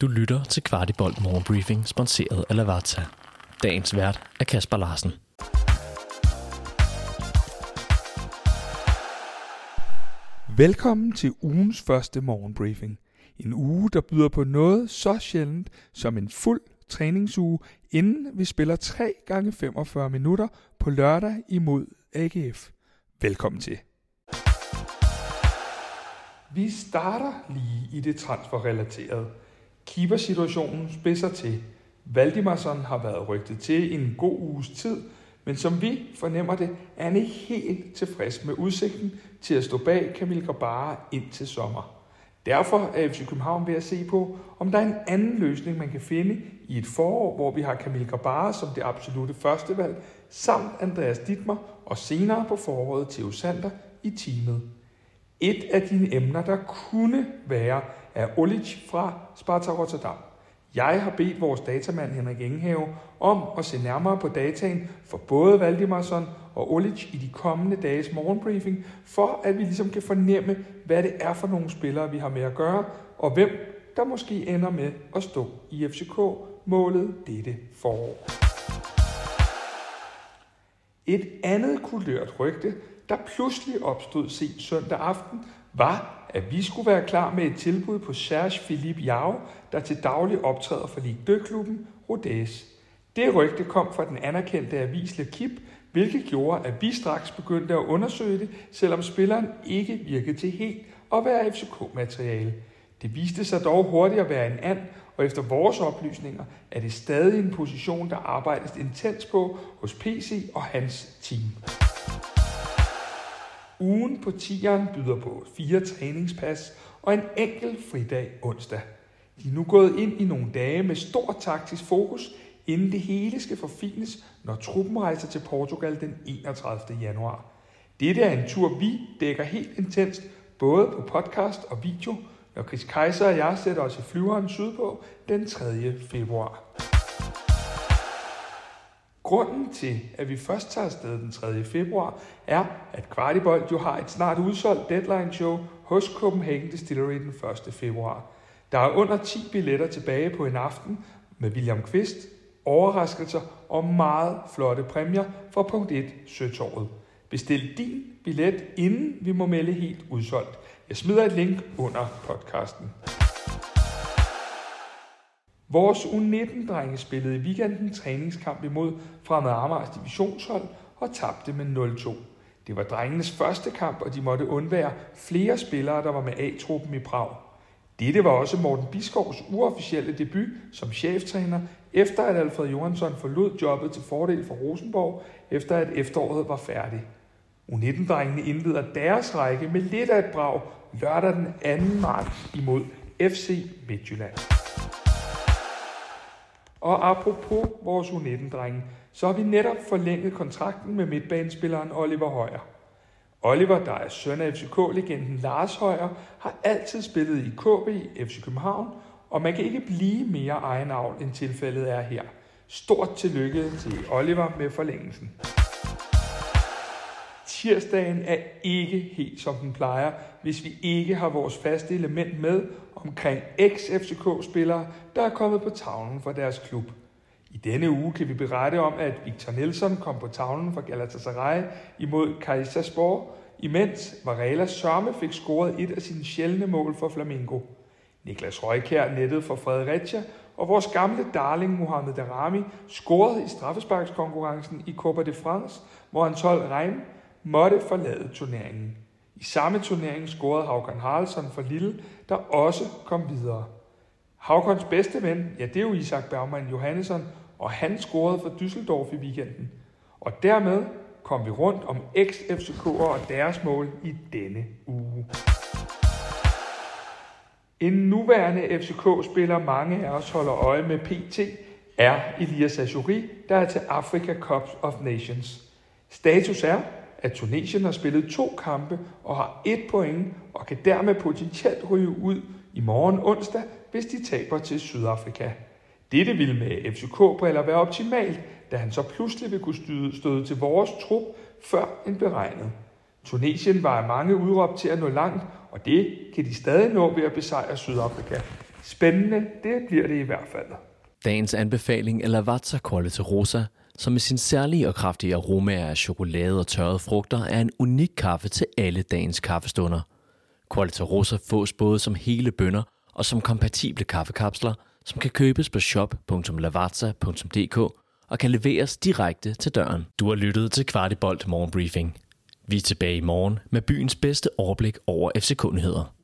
Du lytter til Kvartibolt Morgenbriefing, sponsoreret af Lavazza. Dagens vært er Kasper Larsen. Velkommen til ugens første morgenbriefing. En uge, der byder på noget så sjældent som en fuld træningsuge, inden vi spiller 3 gange 45 minutter på lørdag imod AGF. Velkommen til. Vi starter lige i det transferrelaterede. Keeper-situationen spidser til. Valdimarsson har været rygtet til i en god uges tid, men som vi fornemmer det, er han ikke helt tilfreds med udsigten til at stå bag Kamil Grabara ind til sommer. Derfor er FC København ved at se på, om der er en anden løsning, man kan finde i et forår, hvor vi har Kamil Grabara som det absolute første valg, samt Andreas Dittmer og senere på foråret Theo Sander i teamet. Et af dine emner, der kunne være, er Olic fra Sparta Rotterdam. Jeg har bedt vores datamand Henrik Engehave om at se nærmere på dataen for både Valdimarsson og Olic i de kommende dages morgenbriefing, for at vi ligesom kan fornemme, hvad det er for nogle spillere, vi har med at gøre, og hvem der måske ender med at stå i FCK-målet dette forår. Et andet kulørt rygte, der pludselig opstod sent søndag aften, var, at vi skulle være klar med et tilbud på Serge Philippe Jau, der til daglig optræder for Ligue 2-klubben Rodez. Det rygte kom fra den anerkendte avis Le Kip, hvilket gjorde, at vi straks begyndte at undersøge det, selvom spilleren ikke virkede til helt at være FCK-materiale. Det viste sig dog hurtigt at være en and, og efter vores oplysninger er det stadig en position, der arbejdes intens på hos PC og hans team. Ugen på tieren byder på fire træningspas og en enkelt fridag onsdag. De er nu gået ind i nogle dage med stor taktisk fokus, inden det hele skal forfines, når truppen rejser til Portugal den 31. januar. Dette er en tur, vi dækker helt intenst, både på podcast og video, når Chris Kaiser og jeg sætter os i flyveren sydpå den 3. februar. Grunden til, at vi først tager afsted den 3. februar, er, at Kvartibold jo har et snart udsolgt deadline show hos Copenhagen Distillery den 1. februar. Der er under 10 billetter tilbage på en aften med William Kvist, overraskelser og meget flotte præmier fra punkt 1 Søtorvet. Bestil din billet, inden vi må melde helt udsolgt. Jeg smider et link under podcasten. Vores U19-drenge spillede i weekenden træningskamp imod Fremad Amagers divisionshold og tabte med 0-2. Det var drengenes første kamp, og de måtte undvære flere spillere, der var med A-truppen i Prag. Dette var også Morten Biskovs uofficielle debut som cheftræner, efter at Alfred Johansson forlod jobbet til fordel for Rosenborg, efter at efteråret var færdig. U19-drengene indleder deres række med lidt af et brag lørdag den 2. marts imod FC Midtjylland. Og apropos vores U19-drenge, så har vi netop forlænget kontrakten med midtbanespilleren Oliver Højer. Oliver, der er søn af FCK-legenden Lars Højer, har altid spillet i KB, FC København, og man kan ikke blive mere egenavn, end tilfældet er her. Stort tillykke til Oliver med forlængelsen. Tirsdagen er ikke helt som den plejer, hvis vi ikke har vores faste element med omkring ex-FCK-spillere, der er kommet på tavlen for deres klub. I denne uge kan vi berette om, at Victor Nelson kom på tavlen for Galatasaray imod Kaiserslautern, imens Varela Sørme fik scoret et af sine sjældne mål for Flamengo. Niklas Røykær nettede for Fredericia, og vores gamle darling Mohamed Darami scorede i straffesparkskonkurrencen i Copa de France, hvor han 12 Reim måtte forlade turneringen. I samme turnering scorede Haugan Haraldsson for Lille, der også kom videre. Haukons bedste ven, ja det er jo Isak Bergman Johannesson, og han scorede for Düsseldorf i weekenden. Og dermed kom vi rundt om ex-FCK'er og deres mål i denne uge. En nuværende FCK-spiller, mange af os holder øje med PT, er Elias Ajuri, der er til Africa Cup of Nations. Status er, at Tunesien har spillet to kampe og har et point og kan dermed potentielt ryge ud i morgen onsdag, hvis de taber til Sydafrika. Dette ville med FCK-briller være optimalt, da han så pludselig vil kunne støde til vores trup før end beregnet. Tunesien var af mange udråbt til at nå langt, og det kan de stadig nå ved at besejre Sydafrika. Spændende, det bliver det i hvert fald. Dagens anbefaling er Lavazza til Rosa, som med sin særlige og kraftige aromaer af chokolade og tørrede frugter er en unik kaffe til alle dagens kaffestunder. Qualita Rosa fås både som hele bønder og som kompatible kaffekapsler, som kan købes på shop.lavazza.dk og kan leveres direkte til døren. Du har lyttet til Kvartibolt Morgenbriefing. Vi er tilbage i morgen med byens bedste overblik over FC-kundigheder.